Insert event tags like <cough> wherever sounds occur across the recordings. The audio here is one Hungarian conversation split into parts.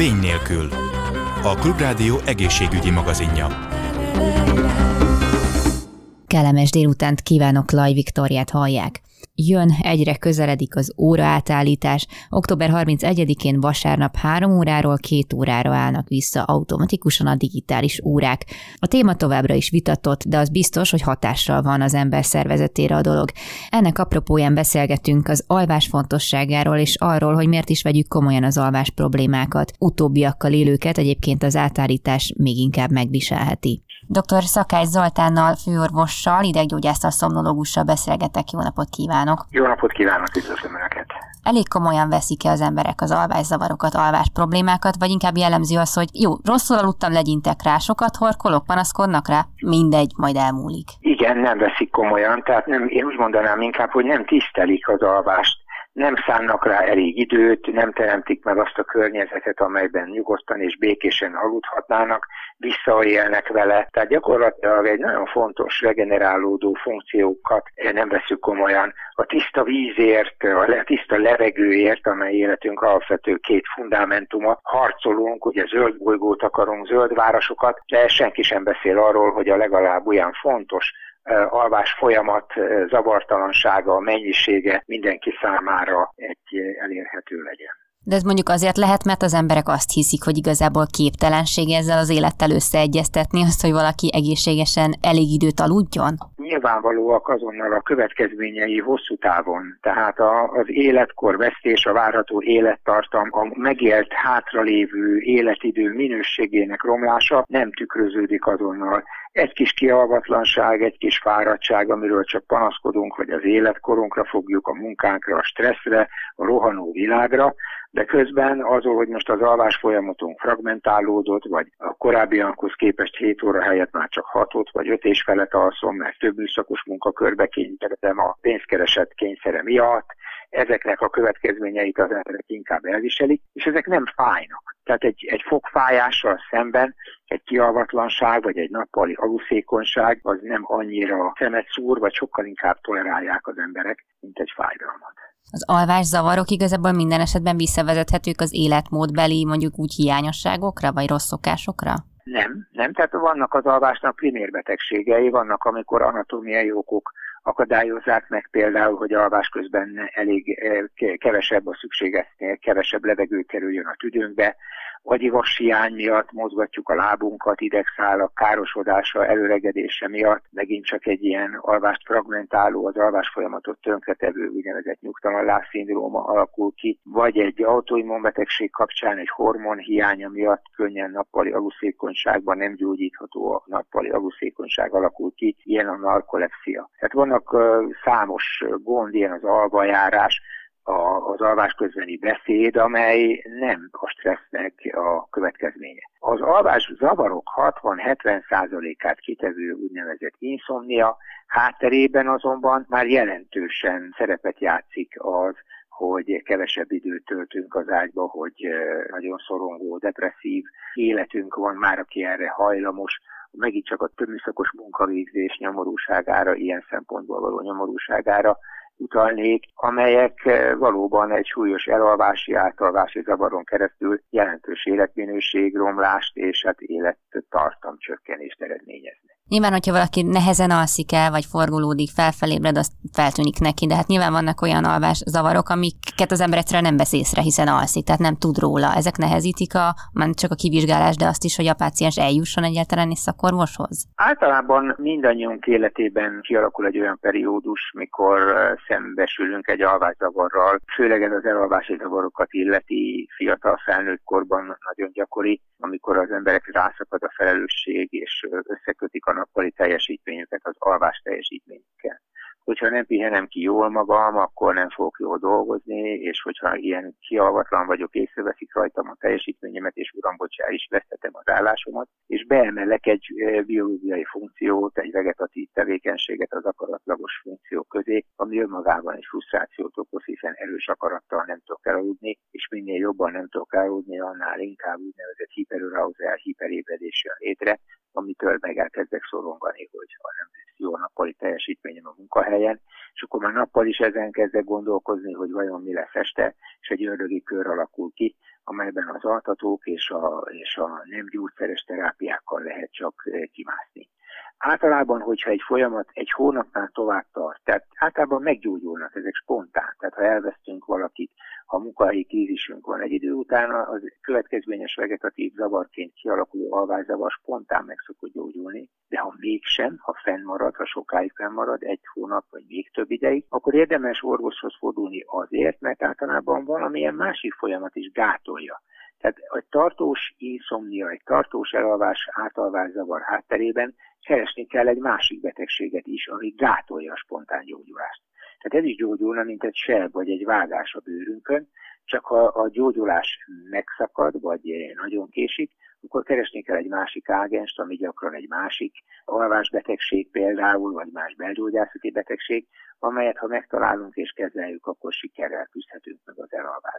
Vény nélkül. A Klubrádió egészségügyi magazinja. Kellemes délutánt kívánok, Laj Viktoriát hallják. Jön, egyre közeledik az óraátállítás. Október 31-én vasárnap 3 óráról 2 órára állnak vissza automatikusan a digitális órák. A téma továbbra is vitatott, de az biztos, hogy hatással van az ember szervezetére a dolog. Ennek apropóján beszélgetünk az alvás fontosságáról és arról, hogy miért is vegyük komolyan az alvás problémákat. Utóbbiakkal élőket egyébként az átállítás még inkább megviselheti. Dr. Szakály Zoltánnal, főorvossal, ideggyógyásztal, szomnológussal beszélgetek. Jó napot kívánok! Jó napot kívánok, üdvözlöm Önöket! Elég komolyan veszik-e az emberek az alvászavarokat, alvás problémákat, vagy inkább jellemző az, hogy jó, rosszul aludtam, legyintek rá, sokat horkolok, panaszkodnak rá, mindegy, majd elmúlik. Igen, nem veszik komolyan, tehát nem, én úgy mondanám inkább, hogy nem tisztelik az alvást nem szánnak rá elég időt, nem teremtik meg azt a környezetet, amelyben nyugodtan és békésen aludhatnának, visszaélnek vele. Tehát gyakorlatilag egy nagyon fontos regenerálódó funkciókat nem veszük komolyan. A tiszta vízért, a tiszta levegőért, amely életünk alapvető két fundamentuma, harcolunk, ugye zöld bolygót akarunk, zöld városokat, de senki sem beszél arról, hogy a legalább olyan fontos alvás folyamat zavartalansága, mennyisége mindenki számára egy elérhető legyen. De ez mondjuk azért lehet, mert az emberek azt hiszik, hogy igazából képtelenség ezzel az élettel összeegyeztetni azt, hogy valaki egészségesen elég időt aludjon? Nyilvánvalóak azonnal a következményei hosszú távon. Tehát a, az életkor vesztés, a várható élettartam, a megélt hátralévő életidő minőségének romlása nem tükröződik azonnal egy kis kialvatlanság, egy kis fáradtság, amiről csak panaszkodunk, hogy az életkorunkra fogjuk, a munkánkra, a stresszre, a rohanó világra, de közben azon, hogy most az alvás folyamatunk fragmentálódott, vagy a korábbiakhoz képest 7 óra helyett már csak 6 vagy 5 és felett alszom, mert több műszakos munkakörbe kényszeredem a pénzkereset kényszere miatt, ezeknek a következményeit az emberek inkább elviselik, és ezek nem fájnak. Tehát egy, egy fogfájással szemben egy kialvatlanság, vagy egy nappali aluszékonyság az nem annyira szemet szúr, vagy sokkal inkább tolerálják az emberek, mint egy fájdalmat. Az alvászavarok igazából minden esetben visszavezethetők az életmódbeli, mondjuk úgy hiányosságokra, vagy rossz szokásokra? Nem, nem. Tehát vannak az alvásnak primérbetegségei, vannak, amikor anatómiai okok akadályozzák meg például, hogy alvás közben elég eh, kevesebb a szükségesnél, kevesebb levegő kerüljön a tüdőnkbe, agyivas hiány miatt mozgatjuk a lábunkat, idegszálak károsodása, előregedése miatt, megint csak egy ilyen alvást fragmentáló, az alvás folyamatot tönkretevő úgynevezett nyugtalanlás szindróma alakul ki, vagy egy autoimmunbetegség kapcsán egy hormon hiánya miatt könnyen nappali aluszékonyságban nem gyógyítható a nappali aluszékonyság alakul ki, ilyen a narkolepsia. Tehát vannak számos gond, ilyen az alvajárás, a, az alvás közbeni beszéd, amely nem a stressznek a következménye. Az alvás zavarok 60-70%-át kitevő úgynevezett inszomnia hátterében azonban már jelentősen szerepet játszik az, hogy kevesebb időt töltünk az ágyba, hogy nagyon szorongó, depresszív életünk van már, aki erre hajlamos, megint csak a többműszakos munkavégzés nyomorúságára, ilyen szempontból való nyomorúságára utalnék, amelyek eh, valóban egy súlyos elalvási, átalvási zavaron keresztül jelentős életminőség romlást és hát élettartam csökkenést eredményeznek. Nyilván, hogyha valaki nehezen alszik el, vagy forgolódik, felfelébred, az feltűnik neki, de hát nyilván vannak olyan alvás zavarok, amiket az ember egyszerűen nem vesz észre, hiszen alszik, tehát nem tud róla. Ezek nehezítik a, már csak a kivizsgálás, de azt is, hogy a páciens eljusson egyáltalán is szakorvoshoz? Általában mindannyiunk életében kialakul egy olyan periódus, mikor szembesülünk egy alvászavarral, főleg ez az elalvási zavarokat illeti fiatal felnőtt korban nagyon gyakori, amikor az emberek rászakad a felelősség és összekötik a nappali teljesítményüket az alvás teljesítményükkel. Hogyha nem pihenem ki jól magam, akkor nem fogok jól dolgozni, és hogyha ilyen kialvatlan vagyok, észreveszik rajtam a teljesítményemet, és uram, bocsá, is vesztetem az állásomat, és beemelek egy biológiai funkciót, egy vegetatív tevékenységet az akaratlagos funkció közé, ami önmagában egy frusztrációt okoz, hiszen erős akarattal nem tudok elaludni, és minél jobban nem tudok elaludni, annál inkább úgynevezett hiperurauzál, hiperébredés létre, amitől meg elkezdek szorongani, hogy ha nem lesz jó a nappali teljesítményem a munkahelyen, és akkor már nappal is ezen kezdek gondolkozni, hogy vajon mi lesz este, és egy ördögi kör alakul ki, amelyben az altatók és a, és a nem gyógyszeres terápiákkal lehet csak kimászni. Általában, hogyha egy folyamat egy hónapnál tovább tart, tehát általában meggyógyulnak ezek spontán, tehát ha elvesztünk valakit, ha munkahelyi krízisünk van egy idő után, az következményes vegetatív zavarként kialakuló alványzavar spontán meg szokott gyógyulni, de ha mégsem, ha fennmarad, ha sokáig fennmarad, egy hónap vagy még több ideig, akkor érdemes orvoshoz fordulni azért, mert általában valamilyen másik folyamat is gátolja. Tehát egy tartós inszomnia, egy tartós elalvás, átalvászavar hátterében keresni kell egy másik betegséget is, ami gátolja a spontán gyógyulást. Tehát ez is gyógyulna, mint egy seb vagy egy vágás a bőrünkön, csak ha a gyógyulás megszakad, vagy nagyon késik, akkor keresni kell egy másik ágenst, ami gyakran egy másik alvásbetegség például, vagy más belgyógyászati betegség, amelyet ha megtalálunk és kezeljük, akkor sikerrel küzdhetünk meg az elalvászavarral.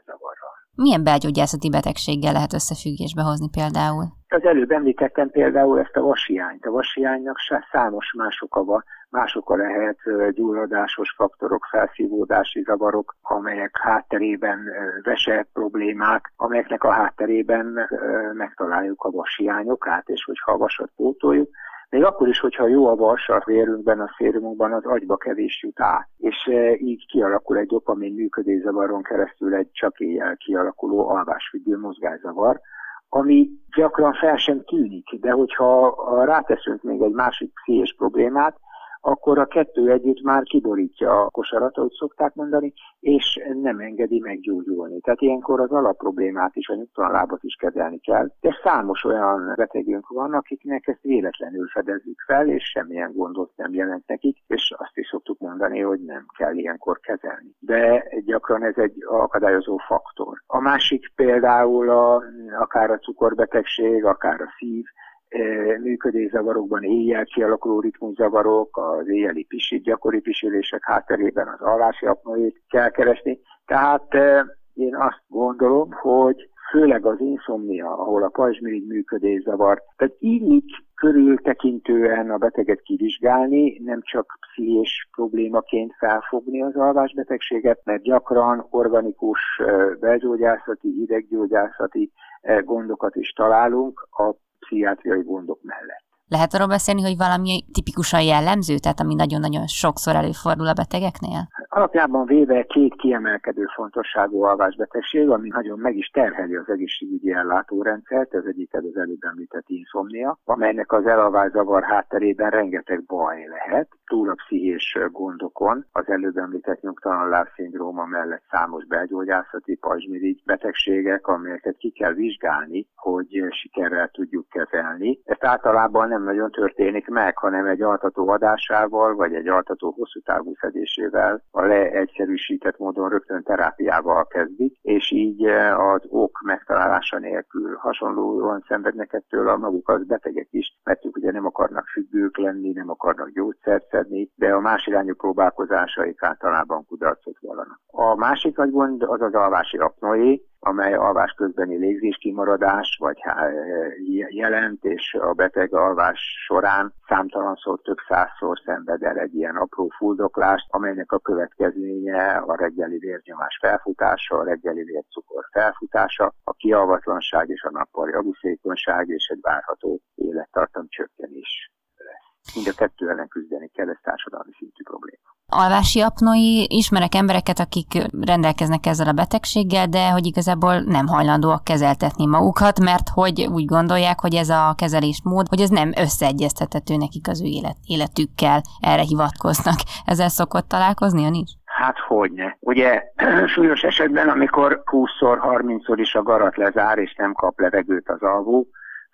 Milyen belgyógyászati betegséggel lehet összefüggésbe hozni például? Az előbb említettem például ezt a vasiányt. A vasiánynak számos más oka van, más lehet gyulladásos faktorok, felszívódási zavarok, amelyek hátterében vese problémák, amelyeknek a hátterében megtaláljuk a vasiányokát, és hogyha a vasat pótoljuk, még akkor is, hogyha jó a vas a vérünkben, a szérumunkban, az agyba kevés jut át. És e, így kialakul egy dopamin működészavaron keresztül egy csak éjjel kialakuló alvásfüggő mozgászavar, ami gyakran fel sem tűnik, de hogyha ráteszünk még egy másik pszichés problémát, akkor a kettő együtt már kiborítja a kosarat, ahogy szokták mondani, és nem engedi meggyógyulni. Tehát ilyenkor az alapproblémát is, a nyugtalanlábat is kezelni kell. De számos olyan betegünk van, akiknek ezt véletlenül fedezzük fel, és semmilyen gondot nem jelent nekik, és azt is szoktuk mondani, hogy nem kell ilyenkor kezelni. De gyakran ez egy akadályozó faktor. A másik például a, akár a cukorbetegség, akár a szív, működészavarokban éjjel kialakuló ritmuszavarok, az éjjeli pisit, gyakori pisilések hátterében az alvási apnoét kell keresni. Tehát én azt gondolom, hogy főleg az inszomnia, ahol a pajzsmirigy működészavar, tehát így körül tekintően a beteget kivizsgálni, nem csak pszichés problémaként felfogni az alvásbetegséget, mert gyakran organikus belgyógyászati, ideggyógyászati gondokat is találunk a pszichiátriai gondok mellett. Lehet arról beszélni, hogy valami tipikusan jellemző, tehát ami nagyon-nagyon sokszor előfordul a betegeknél? Alapjában véve két kiemelkedő fontosságú alvásbetegség, ami nagyon meg is terheli az egészségügyi ellátórendszert, ez egyik az előbb említett inszomnia, amelynek az elalvászavar hátterében rengeteg baj lehet, túl a pszichés gondokon, az előbb említett nyugtalanláb szindróma mellett számos belgyógyászati pajzsmirigy betegségek, amelyeket ki kell vizsgálni, hogy sikerrel tudjuk kezelni. Ezt általában nem nagyon történik meg, hanem egy altató adásával, vagy egy altató hosszú távú szedésével, a leegyszerűsített módon rögtön terápiával kezdik, és így az ok megtalálása nélkül hasonlóan szenvednek ettől a maguk az betegek is, mert ők ugye nem akarnak függők lenni, nem akarnak gyógyszert szedni, de a más irányú próbálkozásaik általában kudarcot vallanak. A másik nagy gond az az alvási apnoé, amely alvás közbeni légzés kimaradás vagy jelent, és a beteg alvás során számtalanszor, több százszor szenved el egy ilyen apró fuldoklást, amelynek a következménye a reggeli vérnyomás felfutása, a reggeli vércukor felfutása, a kialvatlanság és a nappali aguszékonyság és egy várható élettartam csökkenés Mind a kettő ellen küzdeni kell, ez társadalmi szintű probléma alvási apnoi, ismerek embereket, akik rendelkeznek ezzel a betegséggel, de hogy igazából nem hajlandóak kezeltetni magukat, mert hogy úgy gondolják, hogy ez a kezelésmód, hogy ez nem összeegyeztethető nekik az ő élet, életükkel, erre hivatkoznak. Ezzel szokott találkozni ön is? Hát hogyne. Ugye <clears throat> súlyos esetben, amikor 20-szor, 30-szor is a garat lezár, és nem kap levegőt az alvó,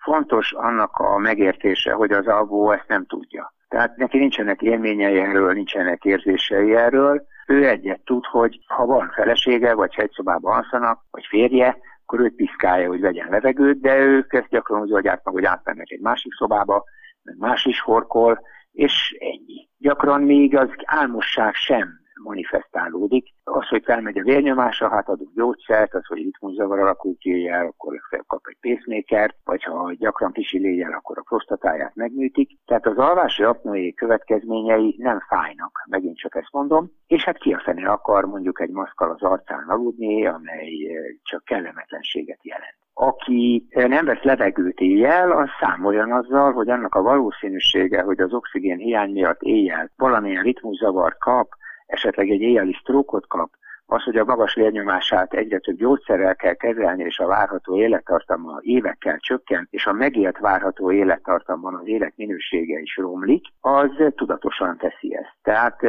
fontos annak a megértése, hogy az alvó ezt nem tudja. Tehát neki nincsenek élményei erről, nincsenek érzései erről. Ő egyet tud, hogy ha van felesége, vagy egy szobában alszanak, vagy férje, akkor őt piszkálja, hogy vegyen levegőt, de ők ezt gyakran úgy oldják meg, hogy átmennek egy másik szobába, meg más is horkol, és ennyi. Gyakran még az álmosság sem manifestálódik. Az, hogy felmegy a vérnyomása, hát adunk gyógyszert, az, hogy ritmuszavar alakul ki akkor kap egy pacemaker, vagy ha gyakran kisiléjel, akkor a prostatáját megműtik. Tehát az alvási apnoé következményei nem fájnak, megint csak ezt mondom, és hát ki a fene akar mondjuk egy maszkal az arcán aludni, amely eh, csak kellemetlenséget jelent aki nem vesz levegőt éjjel, az számoljon azzal, hogy annak a valószínűsége, hogy az oxigén hiány miatt éjjel valamilyen ritmuszavart kap, esetleg egy éjjeli sztrókot kap, az, hogy a magas vérnyomását egyre több gyógyszerrel kell kezelni, és a várható élettartama évekkel csökken, és a megélt várható élettartamban az életminősége is romlik, az tudatosan teszi ezt. Tehát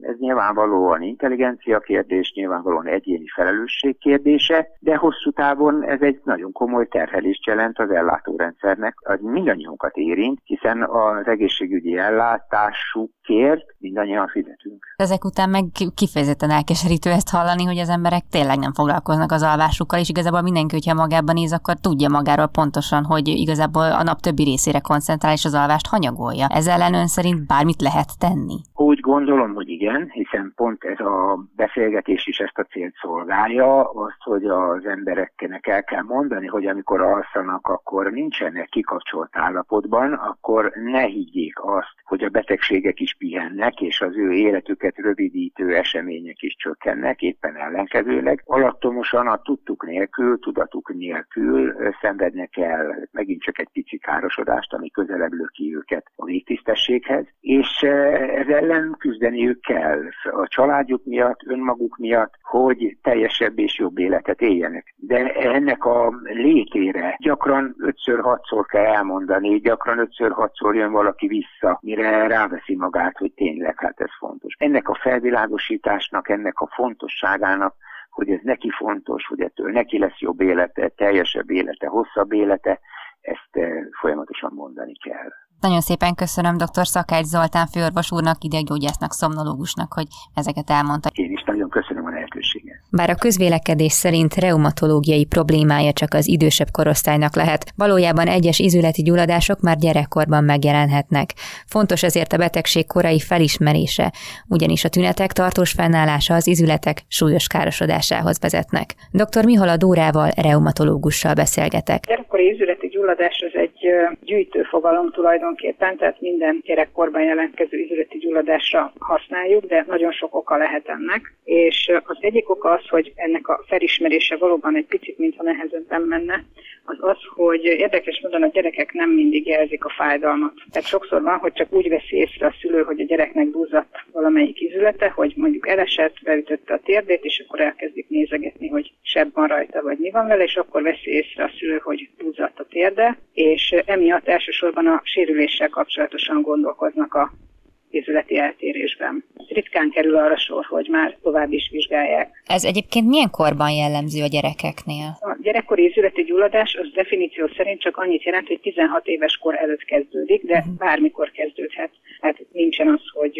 ez nyilvánvalóan intelligencia kérdés, nyilvánvalóan egyéni felelősség kérdése, de hosszú távon ez egy nagyon komoly terhelést jelent az ellátórendszernek, az mindannyiunkat érint, hiszen az egészségügyi ellátásukért mindannyian fizetünk. Ezek után meg kifejezetten elkeserítő ezt hallani, hogy az emberek tényleg nem foglalkoznak az alvásukkal, és igazából mindenki, hogyha magában néz, akkor tudja magáról pontosan, hogy igazából a nap többi részére koncentrál, és az alvást hanyagolja. Ezzel ellen ön szerint bármit lehet tenni? Úgy gondolom, hogy igen, hiszen pont ez a beszélgetés is ezt a célt szolgálja, azt, hogy az embereknek el kell mondani, hogy amikor alszanak, akkor nincsenek kikapcsolt állapotban, akkor ne higgyék azt, hogy a betegségek is pihennek, és az ő életüket rövidítő események is csökkennek, éppen ellenkezőleg. Alattomosan a tudtuk nélkül, tudatuk nélkül szenvednek el megint csak egy pici károsodást, ami közelebb löki őket a végtisztességhez, és ez ellen küzdeniük kell a családjuk miatt, önmaguk miatt, hogy teljesebb és jobb életet éljenek. De ennek a létére gyakran ötször-hatszor kell elmondani, gyakran ötször-hatszor jön valaki vissza, mire ráveszi magát, hogy tényleg hát ez fontos. Ennek a felvilágosításnak, ennek a fontosságának hogy ez neki fontos, hogy ettől neki lesz jobb élete, teljesebb élete, hosszabb élete, ezt eh, folyamatosan mondani kell. Nagyon szépen köszönöm dr. Szakács Zoltán főorvos úrnak, ideggyógyásznak, szomnológusnak, hogy ezeket elmondta. Én is nagyon köszönöm a lehetőséget. Bár a közvélekedés szerint reumatológiai problémája csak az idősebb korosztálynak lehet, valójában egyes izületi gyulladások már gyerekkorban megjelenhetnek. Fontos ezért a betegség korai felismerése, ugyanis a tünetek tartós fennállása az izületek súlyos károsodásához vezetnek. Dr. Mihala Dórával, reumatológussal beszélgetek. Gyerekkori izületi gyulladás az egy gyűjtő fogalom tulajdonképpen, tehát minden gyerekkorban jelentkező izületi gyulladásra használjuk, de nagyon sok oka lehet ennek. És az egyik oka az, hogy ennek a felismerése valóban egy picit, mintha nehezebben menne, az az, hogy érdekes módon a gyerekek nem mindig jelzik a fájdalmat. Tehát sokszor van, hogy csak úgy veszi észre a szülő, hogy a gyereknek duzzadt valamelyik izülete, hogy mondjuk elesett, beütötte a térdét, és akkor elkezdik nézegetni, hogy sebb van rajta, vagy mi van vele, és akkor veszi észre a szülő, hogy duzzadt a térde, és emiatt elsősorban a sérüléssel kapcsolatosan gondolkoznak a izületi eltérésben. Ritkán kerül arra sor, hogy már tovább is vizsgálják. Ez egyébként milyen korban jellemző a gyerekeknél? A gyerekkori izületi gyulladás az definíció szerint csak annyit jelent, hogy 16 éves kor előtt kezdődik, de uh-huh. bármikor kezdődhet. Hát nincsen az, hogy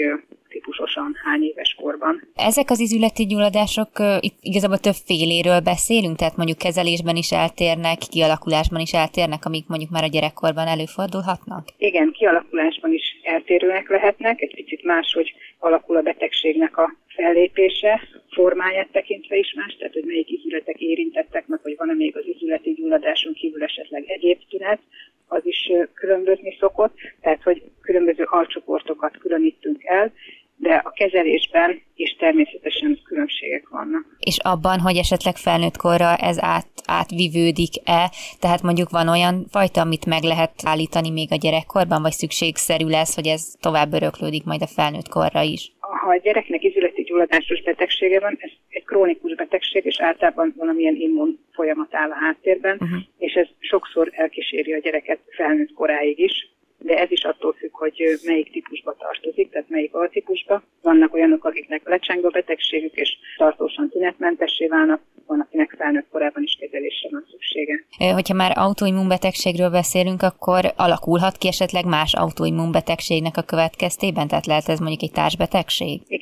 típusosan hány éves korban. Ezek az izületi gyulladások, itt igazából több féléről beszélünk, tehát mondjuk kezelésben is eltérnek, kialakulásban is eltérnek, amik mondjuk már a gyerekkorban előfordulhatnak? Igen, kialakulásban is eltérőek lehetnek, egy picit más, hogy alakul a betegségnek a fellépése, formáját tekintve is más, tehát hogy melyik izületek érintettek, meg hogy van-e még az izületi gyulladáson kívül esetleg egyéb tünet, az is különbözni szokott, tehát hogy különböző alcsoportokat különítünk el, de a kezelésben is természetesen különbségek vannak. És abban, hogy esetleg felnőtt korra ez át, átvivődik-e, tehát mondjuk van olyan fajta, amit meg lehet állítani még a gyerekkorban, vagy szükségszerű lesz, hogy ez tovább öröklődik majd a felnőtt korra is? Ha a gyereknek izületi gyulladásos betegsége van, ez egy krónikus betegség, és általában valamilyen immun folyamat áll a háttérben, uh-huh. és ez sokszor elkíséri a gyereket felnőtt koráig is, de ez is attól függ, hogy melyik típusba tartozik, tehát melyik altípusba. Vannak olyanok, akiknek lecseng a betegségük, és tartósan tünetmentessé válnak, van, akinek felnőtt korában is kezelésre van szüksége. Hogyha már autoimmunbetegségről beszélünk, akkor alakulhat ki esetleg más autoimmunbetegségnek a következtében? Tehát lehet ez mondjuk egy társbetegség? Igen,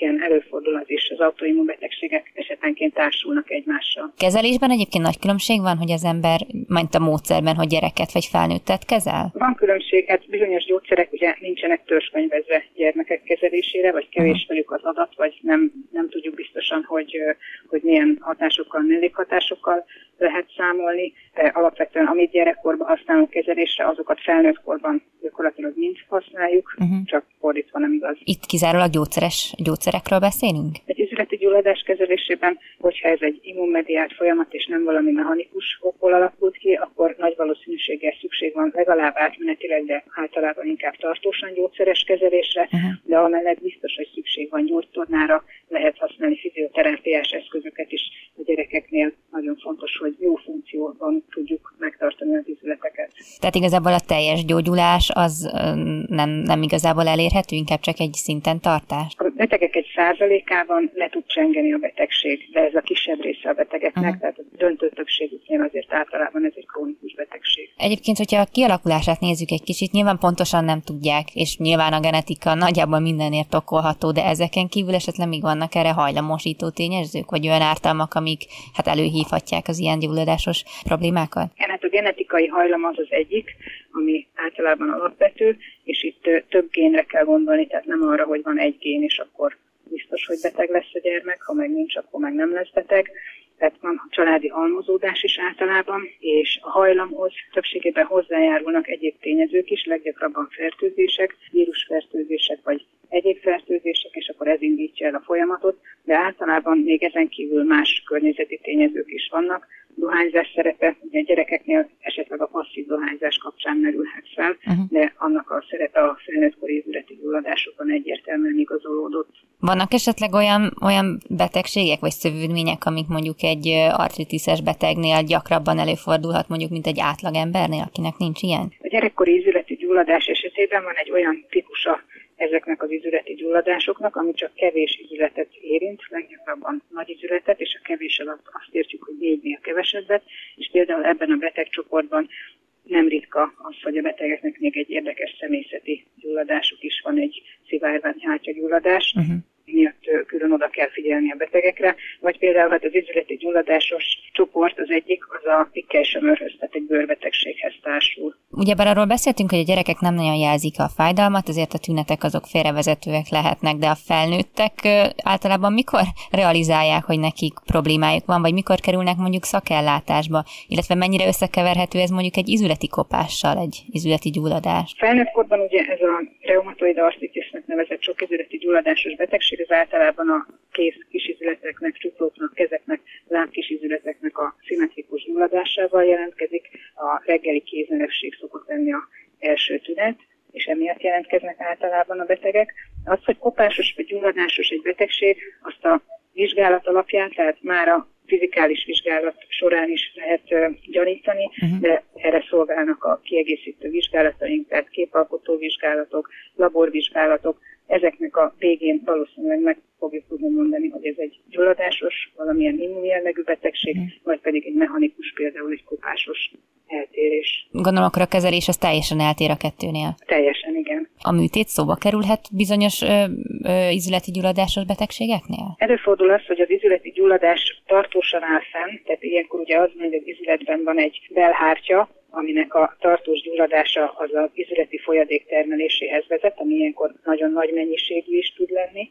az autoimmunbetegségek esetenként társulnak egymással. Kezelésben egyébként nagy különbség van, hogy az ember, mint a módszerben, hogy gyereket vagy felnőttet kezel? Van különbség, hát bizonyos gyógyszerek ugye nincsenek törzskönyvezve gyermekek kezelésére, vagy kevés velük az adat, vagy nem, nem tudjuk biztosan, hogy, hogy milyen hatásokkal, mellékhatásokkal lehet számolni. De alapvetően, amit gyerekkorban használunk kezelésre, azokat felnőttkorban gyakorlatilag mind használjuk, uh-huh. csak fordítva nem igaz. Itt kizárólag gyógyszeres gyógyszerekről beszélünk? Egy üzleti gyulladás kezelésében, hogyha ez egy immunmediált folyamat, és nem valami mechanikus okból alakult ki, akkor valószínűséggel szükség van legalább átmenetileg, de általában inkább tartósan gyógyszeres kezelésre, uh-huh. de amellett biztos, hogy szükség van gyógytornára, lehet használni fizioterápiás eszközöket is a gyerekeknél. Nagyon fontos, hogy jó funkcióban tudjuk megtartani az izületeket. Tehát igazából a teljes gyógyulás az nem, nem igazából elérhető, inkább csak egy szinten tartás? Betegek egy százalékában le tud csengeni a betegség, de ez a kisebb része a betegeknek, uh-huh. tehát a döntő többségüknél azért általában ez egy krónikus betegség. Egyébként, hogyha a kialakulását nézzük egy kicsit, nyilván pontosan nem tudják, és nyilván a genetika nagyjából mindenért okolható, de ezeken kívül esetleg még vannak erre hajlamosító tényezők, vagy olyan ártalmak, amik hát előhívhatják az ilyen gyulladásos problémákat? Igen, hát a genetikai hajlam az az egyik, ami általában alapvető, és itt több génre kell gondolni, tehát nem arra, hogy van egy gén, és akkor biztos, hogy beteg lesz a gyermek, ha meg nincs, akkor meg nem lesz beteg. Tehát van családi almozódás is általában, és a hajlamhoz többségében hozzájárulnak egyéb tényezők is, leggyakrabban fertőzések, vírusfertőzések vagy egyéb fertőzések, és akkor ez indítja el a folyamatot, de általában még ezen kívül más környezeti tényezők is vannak, dohányzás szerepe, ugye a gyerekeknél esetleg a passzív dohányzás kapcsán merülhet fel, uh-huh. de annak a szerepe a felnőttkori üzleti gyulladásokban egyértelműen igazolódott. Vannak esetleg olyan, olyan betegségek vagy szövődmények, amik mondjuk egy artritises betegnél gyakrabban előfordulhat, mondjuk, mint egy átlagembernél, akinek nincs ilyen? A gyerekkori üzleti gyulladás esetében van egy olyan típusa ezeknek az izületi gyulladásoknak, ami csak kevés izületet érint, leggyakrabban nagy izületet, és a kevés alatt azt értjük, hogy négynél kevesebbet, és például ebben a betegcsoportban nem ritka az, hogy a betegeknek még egy érdekes személyzeti gyulladásuk is van, egy szivárványhátyagyulladás, uh-huh miatt külön oda kell figyelni a betegekre, vagy például hát az izületi gyulladásos csoport az egyik, az a pikkelsömörhöz, tehát egy bőrbetegséghez társul. Ugyebár arról beszéltünk, hogy a gyerekek nem nagyon jelzik a fájdalmat, ezért a tünetek azok félrevezetőek lehetnek, de a felnőttek általában mikor realizálják, hogy nekik problémájuk van, vagy mikor kerülnek mondjuk szakellátásba, illetve mennyire összekeverhető ez mondjuk egy izületi kopással, egy izületi gyulladás? Felnőttkorban ugye ez a reumatoid artritisnek nevezett sok izületi gyulladásos betegség, ez általában a kéz kisizületeknek, csuklóknak, kezeknek, lábkisizületeknek a szimmetrikus gyulladásával jelentkezik. A reggeli kézmerevség szokott lenni a első tünet, és emiatt jelentkeznek általában a betegek. Az, hogy kopásos vagy gyulladásos egy betegség, azt a vizsgálat alapján, tehát már a fizikális vizsgálat során is lehet gyanítani, uh-huh. de erre szolgálnak a kiegészítő vizsgálataink, tehát képalkotó vizsgálatok, laborvizsgálatok, ezeknek a végén valószínűleg meg fogjuk tudni mondani, hogy ez egy gyulladásos, valamilyen immunjellegű betegség, mm. vagy pedig egy mechanikus, például egy kopásos eltérés. Gondolom, akkor a kezelés az teljesen eltér a kettőnél. Teljesen, igen. A műtét szóba kerülhet bizonyos ö, ö, izületi gyulladásos betegségeknél? Előfordul az, hogy az izületi gyulladás tartósan áll fenn, tehát ilyenkor ugye az, hogy az izületben van egy belhártya, aminek a tartós gyulladása az az izületi folyadék termeléséhez vezet, ami ilyenkor nagyon nagy mennyiségű is tud lenni,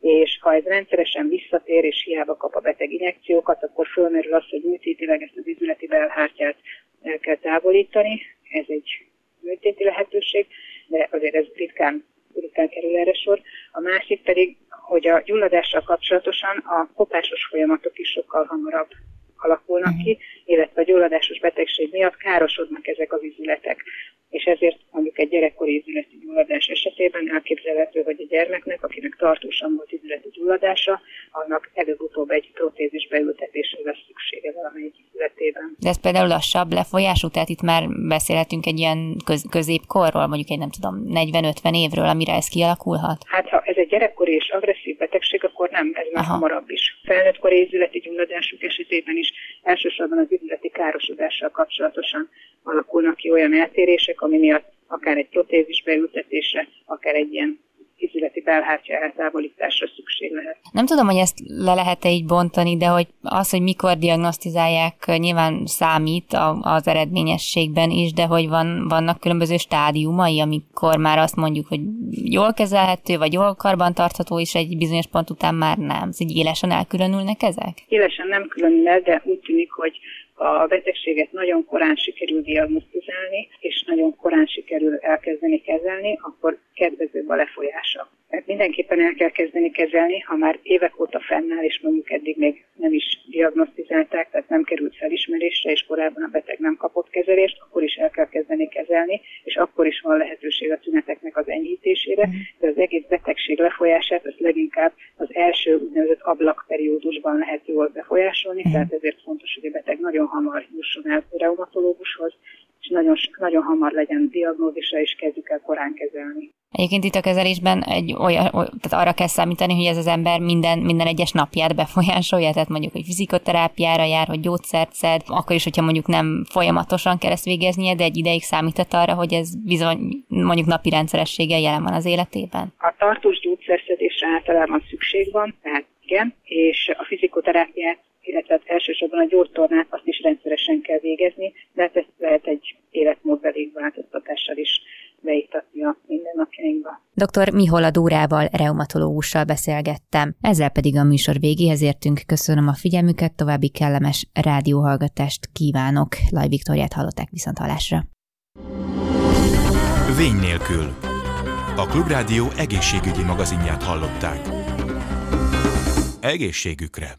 és ha ez rendszeresen visszatér, és hiába kap a beteg injekciókat, akkor fölmerül az, hogy műtétileg ezt az izületi belhártyát el kell távolítani. Ez egy műtéti lehetőség, de azért ez ritkán, ritkán kerül erre sor. A másik pedig, hogy a gyulladással kapcsolatosan a kopásos folyamatok is sokkal hamarabb alakulnak ki, illetve a gyulladásos betegség miatt károsodnak ezek az izületek. És ezért mondjuk egy gyerekkori izületi gyulladás esetében elképzelhető, hogy a gyermeknek, akinek tartósan volt izületi gyulladása, annak előbb-utóbb egy protézis beültetésre lesz szüksége valamelyik izületében. De ez például lassabb lefolyású, tehát itt már beszélhetünk egy ilyen köz- középkorról, mondjuk egy nem tudom, 40-50 évről, amire ez kialakulhat? Hát ha ez egy gyerekkori és agresszív betegség, akkor nem, ez már hamarabb is. Felnőttkori izületi gyulladások esetében is elsősorban az üzleti károsodással kapcsolatosan alakulnak ki olyan eltérések, ami miatt akár egy protézis beültetése, akár egy ilyen izületi belhártya eltávolításra szükség lehet. Nem tudom, hogy ezt le lehet-e így bontani, de hogy az, hogy mikor diagnosztizálják, nyilván számít az eredményességben is, de hogy van, vannak különböző stádiumai, amikor már azt mondjuk, hogy jól kezelhető, vagy jól karbantartható, és egy bizonyos pont után már nem. Szóval élesen elkülönülnek ezek? Élesen nem különül de úgy tűnik, hogy a betegséget nagyon korán sikerül diagnosztizálni, és nagyon korán sikerül elkezdeni kezelni, akkor kedvezőbb a lefolyása. Mert mindenképpen el kell kezdeni kezelni, ha már évek óta fennáll, és mondjuk eddig még nem is diagnosztizálták, tehát nem került felismerésre, és korábban a beteg nem kapott kezelést, akkor is el kell kezdeni kezelni, és akkor is van lehetőség a tüneteknek az enyhítésére, mm. de az egész betegség lefolyását az leginkább az első úgynevezett ablakperiódusban lehet jól befolyásolni, mm. tehát ezért fontos, hogy a beteg nagyon hamar jusson el reumatológushoz, és nagyon, nagyon hamar legyen diagnózisa, és kezdjük el korán kezelni. Egyébként itt a kezelésben egy olyan, tehát arra kell számítani, hogy ez az ember minden, minden egyes napját befolyásolja, tehát mondjuk, hogy fizikoterápiára jár, hogy gyógyszert szed, akkor is, hogyha mondjuk nem folyamatosan kell ezt végeznie, de egy ideig számított arra, hogy ez bizony mondjuk napi rendszerességgel jelen van az életében. A tartós gyógyszerszedésre általában szükség van, tehát igen, és a fizikoterápiát illetve hát elsősorban a gyógytornát azt is rendszeresen kell végezni, de hát ezt lehet egy életmódbeli változtatással is beiktatni a mindennapjainkba. Dr. Mihola Dórával, reumatológussal beszélgettem. Ezzel pedig a műsor végéhez értünk. Köszönöm a figyelmüket, további kellemes rádióhallgatást kívánok. Laj Viktoriát hallották viszont halásra. Vény nélkül. A Klubrádió egészségügyi magazinját hallották. Egészségükre!